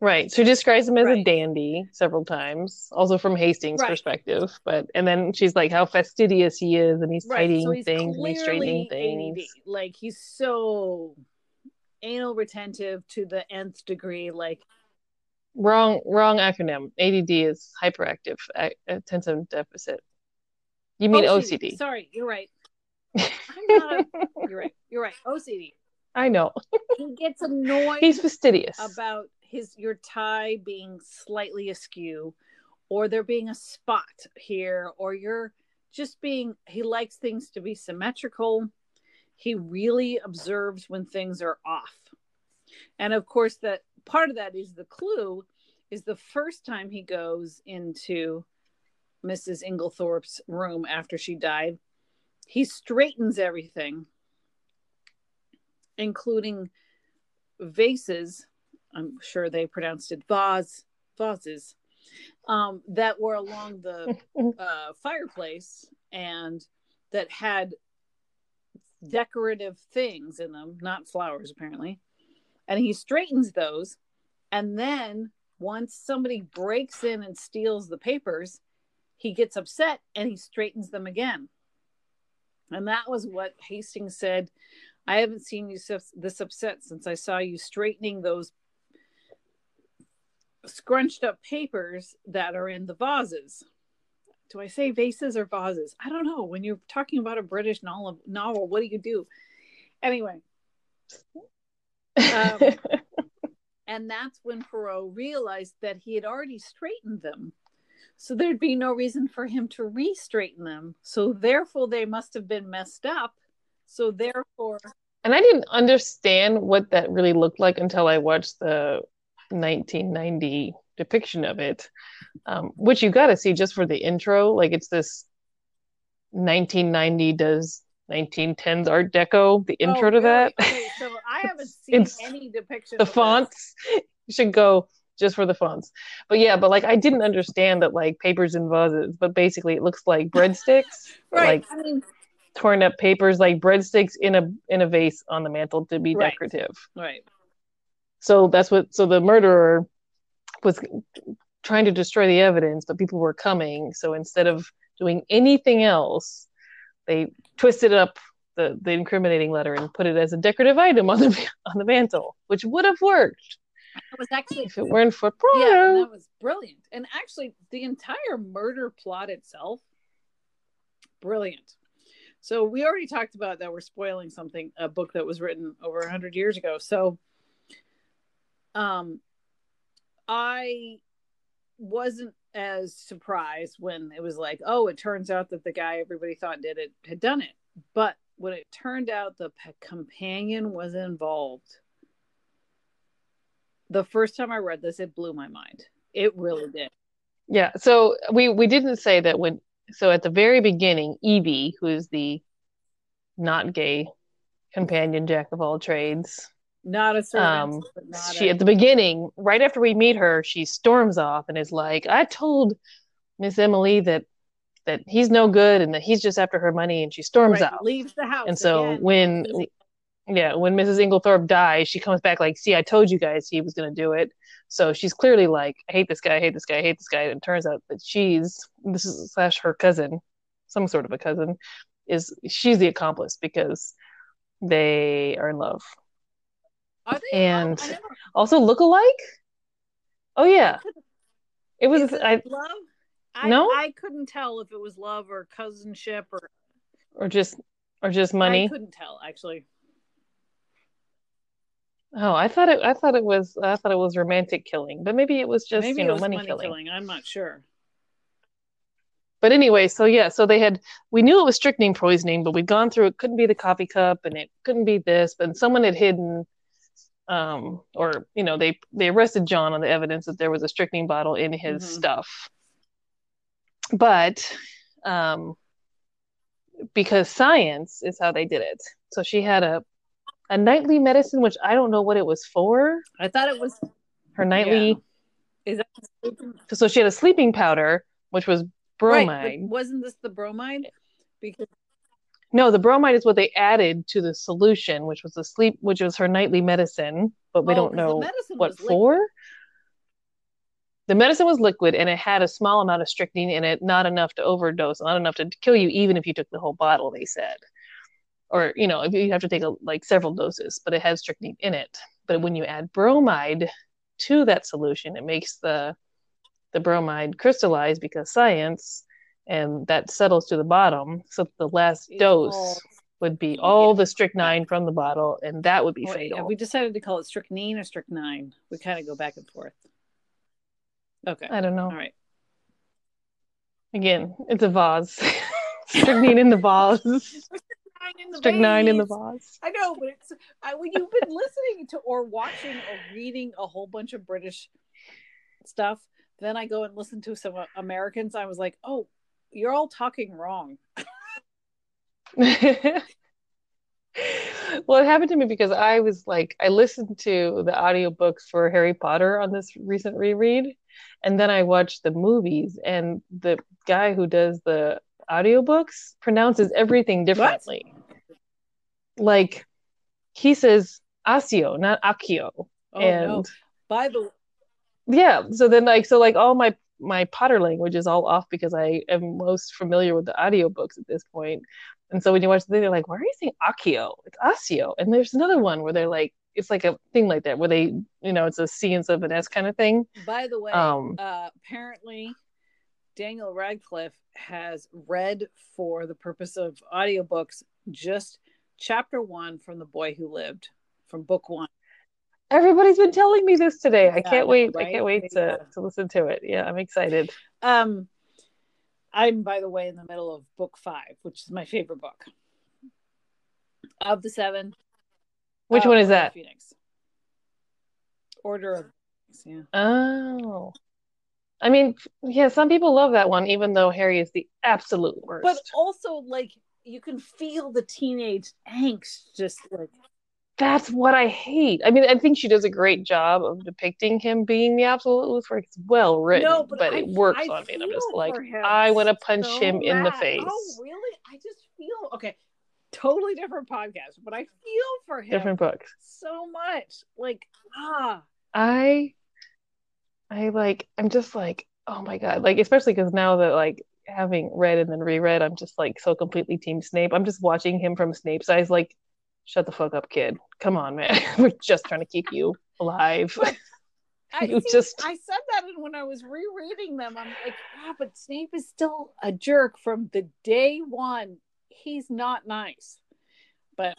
Right. So she describes him as right. a dandy several times, also from Hastings' right. perspective. But and then she's like how fastidious he is, and he's right. tidying so he's things and he's straightening things. ADD. Like he's so anal retentive to the nth degree. Like wrong, wrong acronym. ADD is hyperactive attention deficit. You mean OCD? OCD. Sorry, you're right. I'm not. you're right. You're right. OCD. I know. he gets annoyed. He's fastidious about his your tie being slightly askew or there being a spot here or you're just being he likes things to be symmetrical he really observes when things are off and of course that part of that is the clue is the first time he goes into mrs inglethorp's room after she died he straightens everything including vases I'm sure they pronounced it vase, vases, um, that were along the uh, fireplace and that had decorative things in them, not flowers apparently. And he straightens those. And then once somebody breaks in and steals the papers, he gets upset and he straightens them again. And that was what Hastings said. I haven't seen you this upset since I saw you straightening those scrunched up papers that are in the vases. Do I say vases or vases? I don't know. When you're talking about a British novel, novel what do you do? Anyway. Um, and that's when Poirot realized that he had already straightened them. So there'd be no reason for him to re straighten them. So therefore, they must have been messed up. So therefore. And I didn't understand what that really looked like until I watched the 1990 depiction of it, um, which you got to see just for the intro. Like it's this 1990 does 1910s Art Deco, the intro Oh, to that. really? So I haven't seen It's any depiction the this. fonts. You should go just for the fonts. But yeah, but like I didn't understand that like papers and vases, but basically it looks like breadsticks, Right. like I mean, torn up papers, like breadsticks in a in a vase on the mantle to be Right. decorative. right. So that's what. So the murderer was trying to destroy the evidence, but people were coming. So instead of doing anything else, they twisted up the the incriminating letter and put it as a decorative item on the on the mantle, which would have worked It was actually if it weren't for yeah, and that was brilliant. And actually, the entire murder plot itself, brilliant. So we already talked about that we're spoiling something, a book that was written over hundred years ago. So, um, I wasn't as surprised when it was like, oh, it turns out that the guy everybody thought did it had done it. But when it turned out the companion was involved, the first time I read this, it blew my mind. It really did. Yeah. So we we didn't say that when. So at the very beginning, Evie, who is the not gay companion jack of all trades, Not a servant, Um, but not she a, at the beginning, right after we meet her, she storms off and is like, "I told Miss Emily that that he's no good and that he's just after her money," and she storms right, out. leaves the house. And so again. when yeah, when Mrs. Inglethorp dies, she comes back like, "See, I told you guys he was going to do it." So she's clearly like, "I hate this guy, I hate this guy, I hate this guy." And it turns out that she's this is slash her cousin, some sort of a cousin, is she's the accomplice because they are in love. Are they and- Also, look alike. Oh yeah, it was. I love? I, No? I couldn't tell if it was love or cousinship or or just or just money. I couldn't tell actually. Oh, I thought it. I thought it was. I thought it was romantic killing, but maybe it was just Maybe you know money, money killing. killing. I'm not sure. But anyway, so yeah, so they had. We knew it was strychnine poisoning, but we'd gone through. It couldn't be the coffee cup, and it couldn't be this. But someone had hidden, um, or you know, they they arrested John on the evidence that there was a strychnine bottle in his Mhm. stuff. But, um, because science is how they did it. So she had a a nightly medicine, which I don't know what it was for. I thought it was Her nightly. is that So she had a sleeping powder, which was bromide. Right, wasn't this the bromide? Because No, the bromide is what they added to the solution, which was the sleep, which was her nightly medicine, but we oh, don't know what for. The medicine was liquid and it had a small amount of strychnine in it, not enough to overdose, not enough to kill you, even if you took the whole bottle, they said. Or, you know, if you have to take a, like several doses, but it has strychnine in it. But when you add bromide to that solution, it makes the the bromide crystallize because science and that settles to the bottom. So the last dose would be all the strychnine from the bottle, and that would be Wait, fatal. have we decided to call it strychnine or strychnine? We kind of go back and forth. Okay. I don't know. All right. Again, it's a vase. strychnine in the vase. Strychnine in the Strychnine in the vase. vase. I know, but it's I, when you've been listening to or watching or reading a whole bunch of British stuff, then I go and listen to some Americans. I was like, oh, you're all talking wrong. well, it happened to me because I was like, I listened to the audiobooks for Harry Potter on this recent reread, and then I watched the movies, and the guy who does the audiobooks pronounces everything differently. Like, he says Asio, not Akio. Oh and no! By the yeah so then like so like all my my potter language is all off because i am most familiar with the audiobooks at this point and so when you watch the thing they're like why are you saying akio? It's asio. And there's another one where they're like it's like a thing like that where they you know it's a c instead of an s kind of thing. By the way, Um, uh, apparently Daniel Radcliffe has read for the purpose of audiobooks just chapter one from The Boy Who Lived from book one. everybody's been telling me this today. I Yeah, can't wait. I can't wait to Yeah. to listen to it. Yeah i'm excited. Um, I'm, by the way, in the middle of book five, which is my favorite book of the seven. which uh, one is Order that Phoenix. Order of Phoenix, yeah. oh I mean, yeah, some people love that one, even though Harry is the absolute worst. But also, like, you can feel the teenage angst just like that's what I hate. I mean, I think she does a great job of depicting him being the absolute Lucifer. It's well written, No, but, but I- it works I on me. And I'm just like, I want to punch so him in the face. Oh, really? I just feel okay. Totally different podcast, but I feel for him Different books. so much. Like, ah, I, I like. I'm just like, oh my god. Like, especially because now that like having read and then reread, I'm just like so completely Team Snape. I'm just watching him from Snape's eyes, like, shut the fuck up, kid. Come on, man. We're just trying to keep you alive. I You see, just- I said that and when I was rereading them. I'm like, ah, but Snape is still a jerk from the day one. He's not nice. But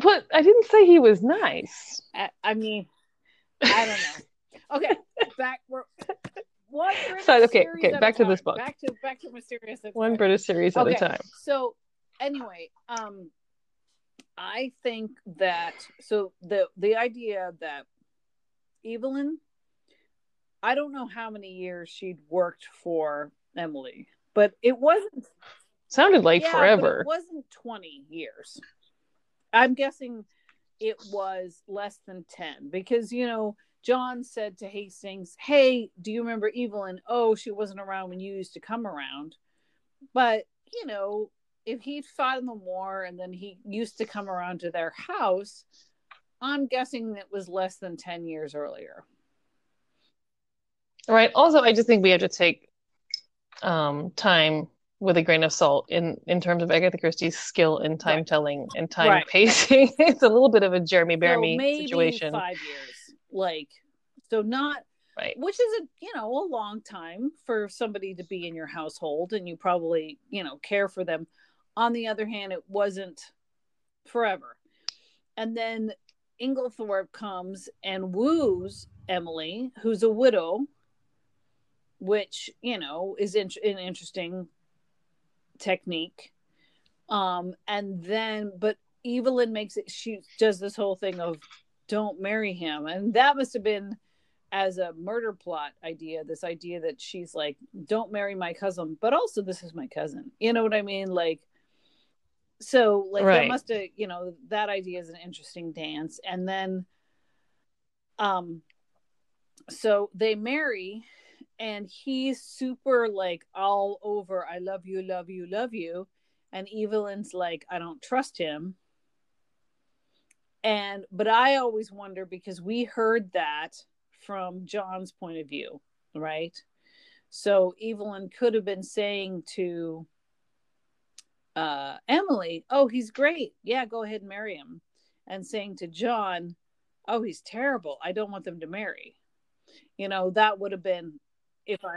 What? I didn't say he was nice. I, I mean, I don't know. Okay, back we're one British So, okay, okay, back to this book. Back to back to mysterious. One time. British series at a time. So anyway, um, I think that so the the idea that Evelyn, I don't know how many years she'd worked for Emily, but it wasn't Sounded like yeah, forever. it wasn't twenty years. I'm guessing it was less than ten because you know John said to Hastings, "Hey, do you remember Evelyn? Oh, she wasn't around when you used to come around." But you know, if he'd fought in the war and then he used to come around to their house, I'm guessing it was less than ten years earlier. Right. Also, I just think we have to take um, time with a grain of salt in in terms of Agatha Christie's skill in time Right. telling and time Right. pacing. it's a little bit of a Jeremy So Bearimy situation. five years, like so not Right. which is a you know a long time for somebody to be in your household and you probably you know care for them on the other hand it wasn't forever. And then inglethorp comes and woos emily who's a widow which you know is in- an interesting technique. Um and then but evelyn makes it she does this whole thing of don't marry him. And that must have been as a murder plot idea this idea that she's like don't marry my cousin but also this is my cousin. You know what i mean? Like so like that must have you know that idea is an interesting dance. And then um so they marry and he's super like all over i love you love you love you. And evelyn's like i don't trust him. And but i always wonder because we heard that from john's point of view right? So evelyn could have been saying to uh emily oh he's great yeah go ahead and marry him and saying to john oh he's terrible i don't want them to marry you know that would have been if i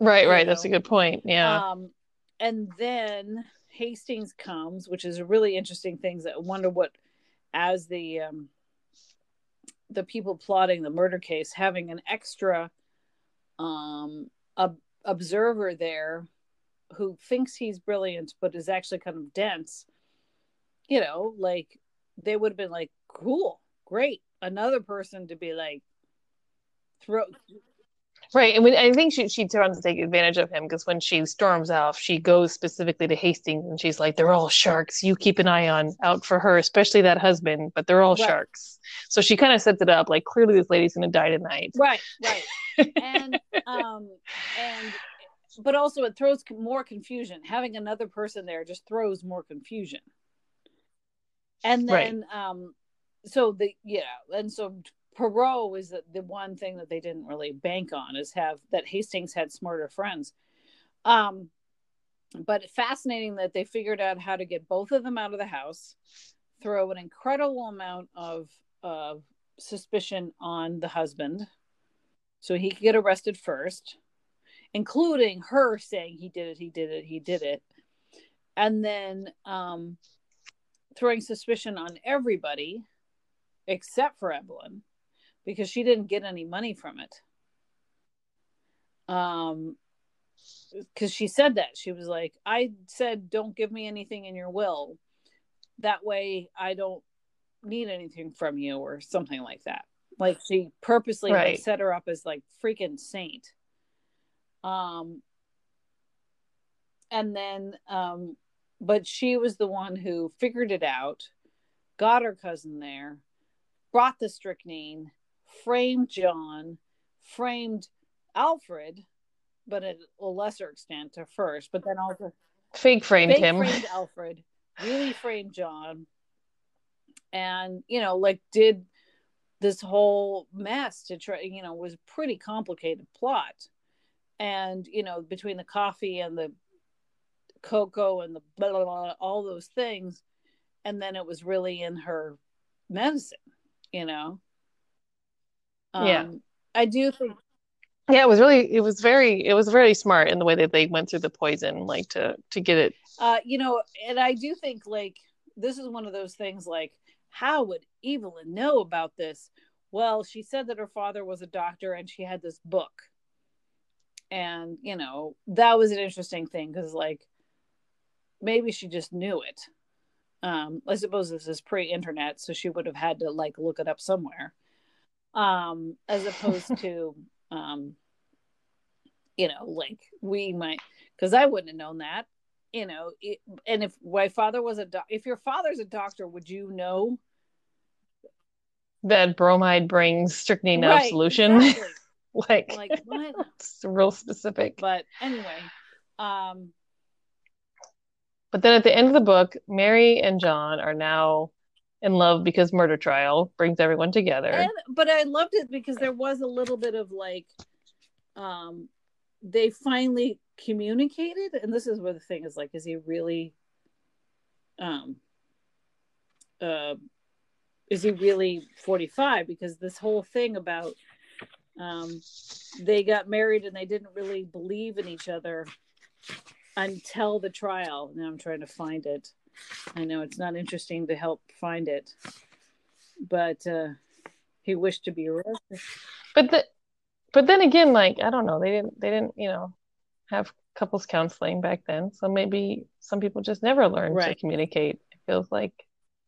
Right, right. That's a good point. Yeah. um, and then Hastings comes, which is a really interesting thing. That I wonder what, as the um, the people plotting the murder case, having an extra um, ob- observer there who thinks he's brilliant but is actually kind of dense. You know, like they would have been like, "Cool, great." Another person to be like, throw Right. And we, I think she she tries to take advantage of him because when she storms off, she goes specifically to Hastings and she's like, "They're all sharks. You keep an eye on out for her, especially that husband. But they're all Right. sharks." So she kind of sets it up like clearly this lady's going to die tonight. right right and um and but also it throws more confusion. Having another person there just throws more confusion. And then um so the yeah and so Poirot was the, the one thing that they didn't really bank on is have that Hastings had smarter friends. Um but fascinating that they figured out how to get both of them out of the house throw an incredible amount of of suspicion on the husband so he could get arrested first including her saying he did it he did it he did it. And then um throwing suspicion on everybody except for evelyn because she didn't get any money from it. Um because she said that. She was like i said don't give me anything in your will. That way i don't need anything from you or something like that. Like she purposely like set her up as like freaking saint Um, and then, um, but she was the one who figured it out, got her cousin there, brought the strychnine, framed John, framed Alfred, but at a lesser extent to first, but then also fake framed fake him. framed Alfred, really framed John, and you know, like did this whole mess to try, you know, was pretty complicated plot. And, you know, between the coffee and the cocoa and the blah, blah, blah, all those things. And then it was really in her medicine, you know? Um, Yeah. I do think, Yeah, it was really it was very it was very smart in the way that they went through the poison, like to to get it. uh, you know, and I do think like this is one of those things like, how would Evelyn know about this? Well, she said that her father was a doctor and she had this book. And, you know, that was an interesting thing because, like, maybe she just knew it. Um, I suppose this is pre internet, so she would have had to, like, look it up somewhere. Um, as opposed to, um, you know, like we might, because I wouldn't have known that, you know. It, and if my father was a doc, if your father's a doctor, would you know? That bromide brings strychnine out of Right, solution. exactly. like, Like, what? it's real specific. But anyway, um, But then at the end of the book, Mary and John are now in love because murder trial brings everyone together. and but I loved it because there was a little bit of like, um, they finally communicated, and this is where the thing is like, is he really, um, uh, is he really forty five? Because this whole thing about, um, they got married and they didn't really believe in each other until the trial. Now I'm trying to find it. I know it's not interesting to help find it, but uh, he wished to be arrested. But the, but then again, like I don't know, they didn't they didn't, you know, have couples counseling back then. So maybe some people just never learned to communicate. It feels like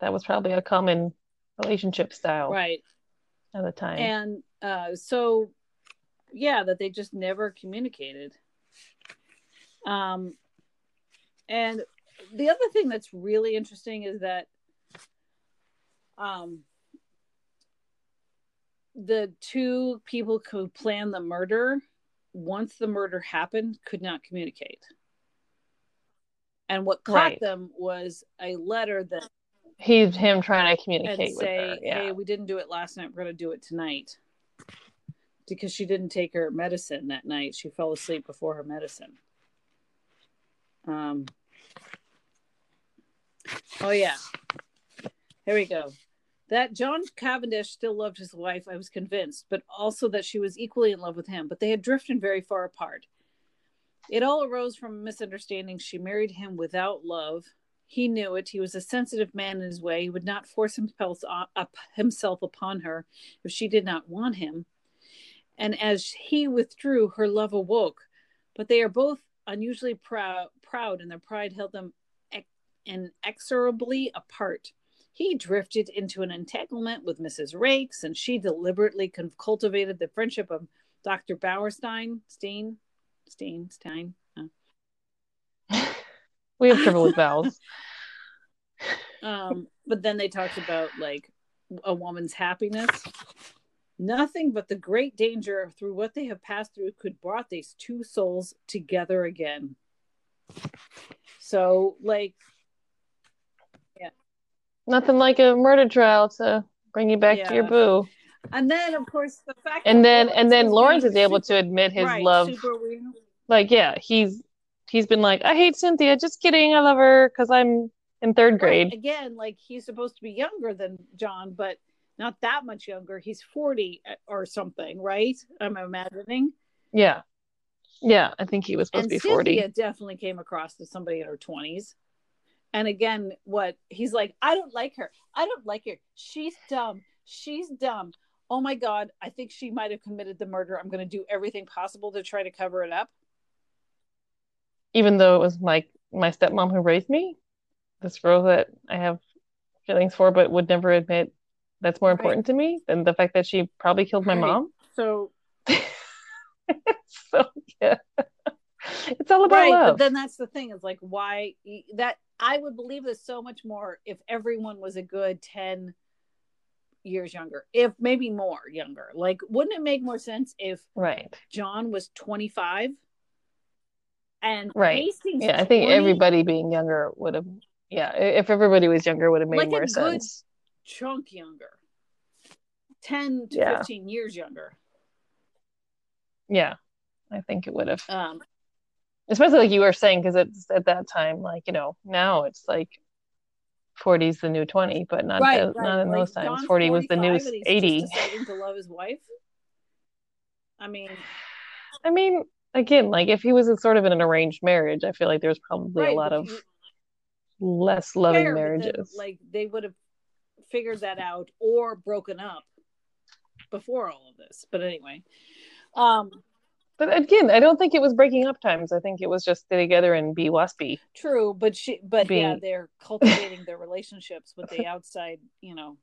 that was probably a common relationship style Right. at the time. And uh, so, yeah, that they just never communicated. Um, and the other thing that's really interesting is that um, the two people who planned the murder, once the murder happened, could not communicate. And what caught Right. them was a letter that He's him trying to communicate with say, her. Yeah. "Hey, we didn't do it last night. We're going to do it tonight." Because she didn't take her medicine that night. She fell asleep before her medicine. Um. Oh yeah. Here we go. That John Cavendish still loved his wife, I was convinced, but also that she was equally in love with him. But they had drifted very far apart. It all arose from a misunderstanding. She married him without love. He knew it. He was a sensitive man in his way. He would not force himself, up, himself upon her if she did not want him. And as he withdrew, her love awoke. But they are both unusually proud, proud and their pride held them ex- inexorably apart. He drifted into an entanglement with Mrs. Raikes, and she deliberately con- cultivated the friendship of Dr. Bauerstein, Steen, Steen, Stein. uh, We have trouble with vowels. Um, but then they talked about like a woman's happiness. Nothing but the great danger through what they have passed through could brought these two souls together again. So, like, yeah. Nothing like a murder trial to bring you back to your boo. and then of course the fact And that then and then Lawrence is able super- to admit his right, love. Like, yeah, he's he's been like, I hate Cynthia. Just kidding. I love her because I'm in third Right, grade. again, like he's supposed to be younger than John, but not that much younger. He's 40 uh, or something, right? I'm imagining. Yeah. Yeah, I think he was supposed and to be 40. Cynthia definitely came across as somebody in her 20s. And again, what he's like, I don't like her. I don't like her. She's dumb. She's dumb. Oh my God. I think she might have committed the murder. I'm going to do everything possible to try to cover it up. Even though it was my my stepmom who raised me, this girl that I have feelings for but would never admit that's more Right. important to me than the fact that she probably killed my Right. mom. So, So yeah. It's all about right, love. but then that's the thing is like why that I would believe this so much more if everyone was a good 10 years younger, if maybe more younger. Like, wouldn't it make more sense if right. John was 25 and Right. Hastings Yeah, I think everybody being younger would have. Yeah, if everybody was younger, would have made Like more sense. Chunk younger 10 to Yeah. 15 years younger Yeah, I think it would have. um Especially like you were saying, because it's at that time, like you know, now it's like 40 is the new 20, but not right, uh, right. not in like those times. 40 was the new 45 he's 80. to love his wife i mean I mean, again, like if he was in sort of in an arranged marriage, I feel like there's probably right a lot of you- less loving fair, but then, marriages. like they would have figured that out or broken up before all of this but anyway um But again, I don't think it was breaking up times. I think it was just stay together and be waspy. true but she but yeah they're cultivating their relationships with the outside you know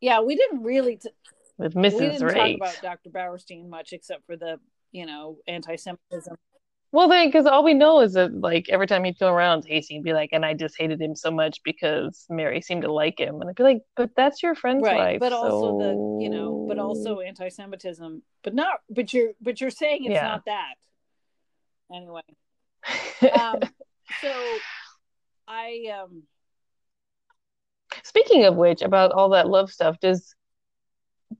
yeah we didn't really t- with we Mrs. didn't talk about dr bauerstein much except for the you know anti-semitism Well, then, because all we know is that, like, every time he'd come around, Hastings would be like, and I just hated him so much because Mary seemed to like him. And I'd be like, but that's your friend's right wife. but also so... the you know but also anti-semitism but not but you're but you're saying it's Yeah. not that anyway um so i um Speaking of which, about all that love stuff, does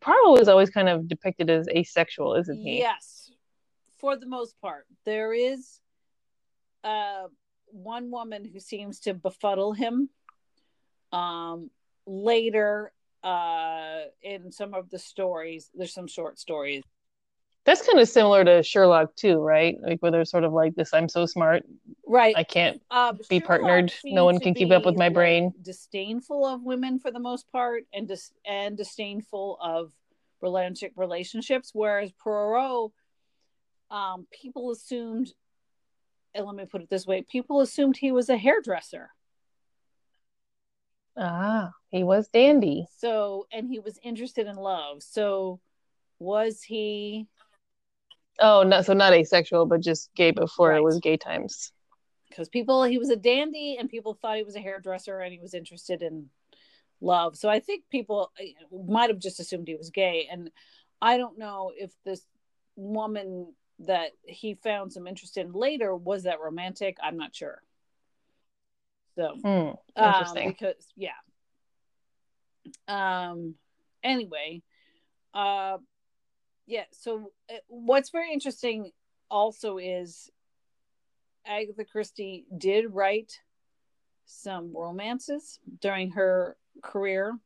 Poirot is always kind of depicted as asexual, isn't he? yes for the most part there is uh one woman who seems to befuddle him um later uh in some of the stories there's some short stories That's kind of similar to Sherlock too, right? Like where there's sort of like this, I'm so smart, right I can't um, be Sherlock partnered. No one can keep up with my brain. disdainful of women for the most part, and dis- and disdainful of romantic relationships. Whereas Poirot, um, people assumed, and let me put it this way: people assumed he was a hairdresser. Ah, he was dandy. So, and he was interested in love. So, was he? Oh, not so not asexual, but just gay before Right. it was gay times. Because people, he was a dandy, and people thought he was a hairdresser, and he was interested in love. So I think people uh, might have just assumed he was gay, and I don't know if this woman that he found some interest in later was that romantic. I'm not sure. So Hmm, um, because yeah. Um. Anyway, uh, yeah. So uh, what's very interesting also is Agatha Christie did write some romances during her career,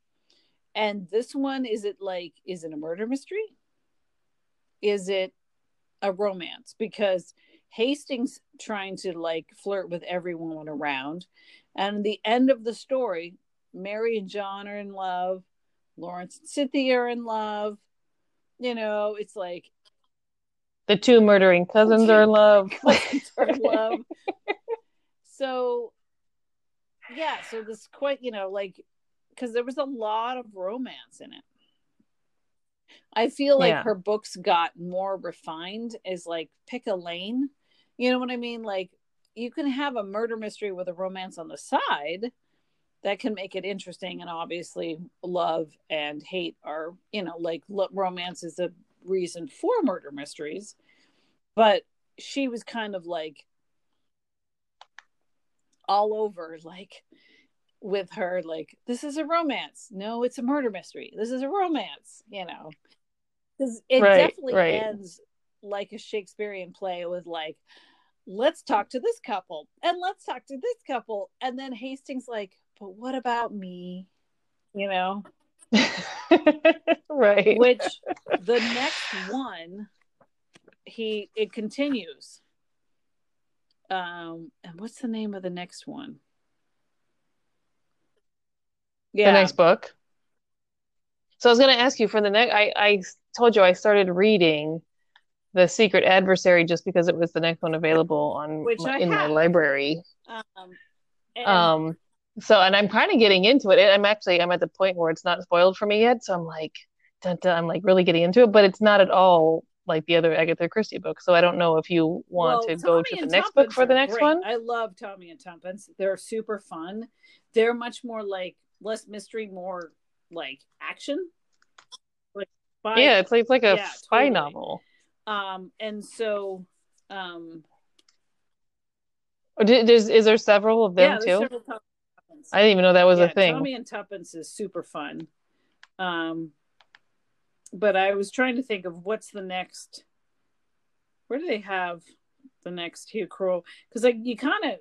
and this one is it like is it a murder mystery? Is it a romance? Because Hastings trying to like flirt with every woman around, and the end of the story, Mary and John are in love, Lawrence and Cynthia are in love. You know, it's like The two murdering cousins are in love. cousins are in love. so, yeah, so this quite, you know, like, because there was a lot of romance in it. I feel like Yeah. her books got more refined as like pick a lane. You know what I mean? Like, you can have a murder mystery with a romance on the side that can make it interesting. And obviously, love and hate are, you know, like lo- romance is a reason for murder mysteries. But she was kind of like all over, like with her, like, this is a romance. No, it's a murder mystery. This is a romance, you know. Because it Right, definitely right. ends like a Shakespearean play with like, let's talk to this couple and let's talk to this couple. And then Hastings like, but what about me? You know? right. which the next one he it continues um and what's the name of the next one yeah The next book. So I was going to ask you for the next. I I told you I started reading the Secret Adversary just because it was the next one available on Which in my library. um and, Um. So and I'm kind of getting into it. I'm actually I'm at the point where it's not spoiled for me yet. So I'm like, dun, dun, I'm like really getting into it, but it's not at all like the other Agatha Christie books. So I don't know if you want Well, to go to the next book for the next great. one. I love Tommy and Tuppence. They're super fun. They're much more like less mystery, more like action. Like spy. Yeah, it's like, it's like a Yeah, spy totally. novel. Um, and so um Or did, there's, is there several of them yeah, too? several Tommy and Tuppence. I didn't even know that was yeah, a thing. Tommy and Tuppence is super fun. Um, but I was trying to think of what's the next. Where do they have the next Hugh Crow? Because like you kind of,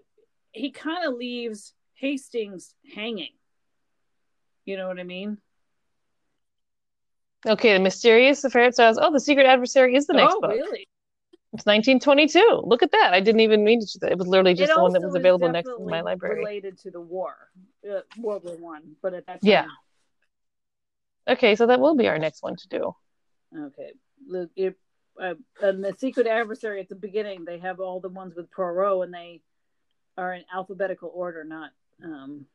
he kind of leaves Hastings hanging. You know what I mean? Okay, the mysterious affair at Styles. Oh, the secret adversary is the next book. oh, book. really? It's 1922. Look at that. I didn't even mean to. It was literally just It the one that was available next to definitely my library. Related to the war, uh, World War One, but at that time, Yeah. Okay, so that will be our next one to do. Okay. The, it, uh, and the secret adversary at the beginning, they have all the ones with Poirot, and they are in alphabetical order, not. Um...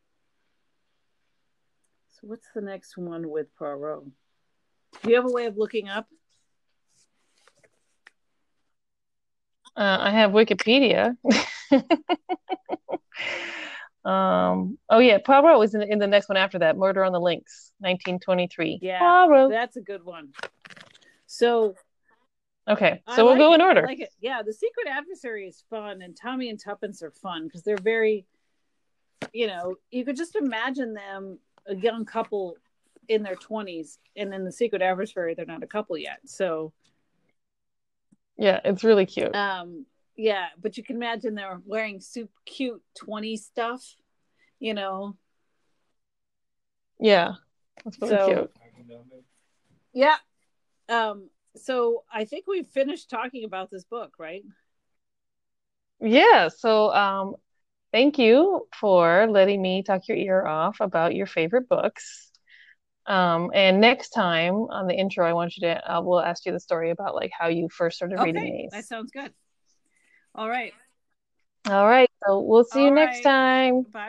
So what's the next one with Poirot? Do you have a way of looking up? Uh, I have Wikipedia. um, oh yeah, Poirot was in, in the next one after that, Murder on the Links, 1923. Yeah, Poirot. That's a good one. So Okay, I so we'll like go it. in I order. like it. Yeah, the secret adversary is fun, and Tommy and Tuppence are fun because they're very, you know, you could just imagine them a young couple in their twenties, and in the secret adversary, they're not a couple yet. So, Yeah, it's really cute. um, yeah, but you can imagine they're wearing super cute twenty stuff, you know. Yeah, that's really So- cute. Yeah. Um. So I think we've finished talking about this book, right? Yeah, so um, thank you for letting me talk your ear off about your favorite books. Um, and next time on the intro, I want you to, uh, we'll ask you the story about like how you first started reading Okay, these. that sounds good. All right. All right, so we'll see you All next time. Bye.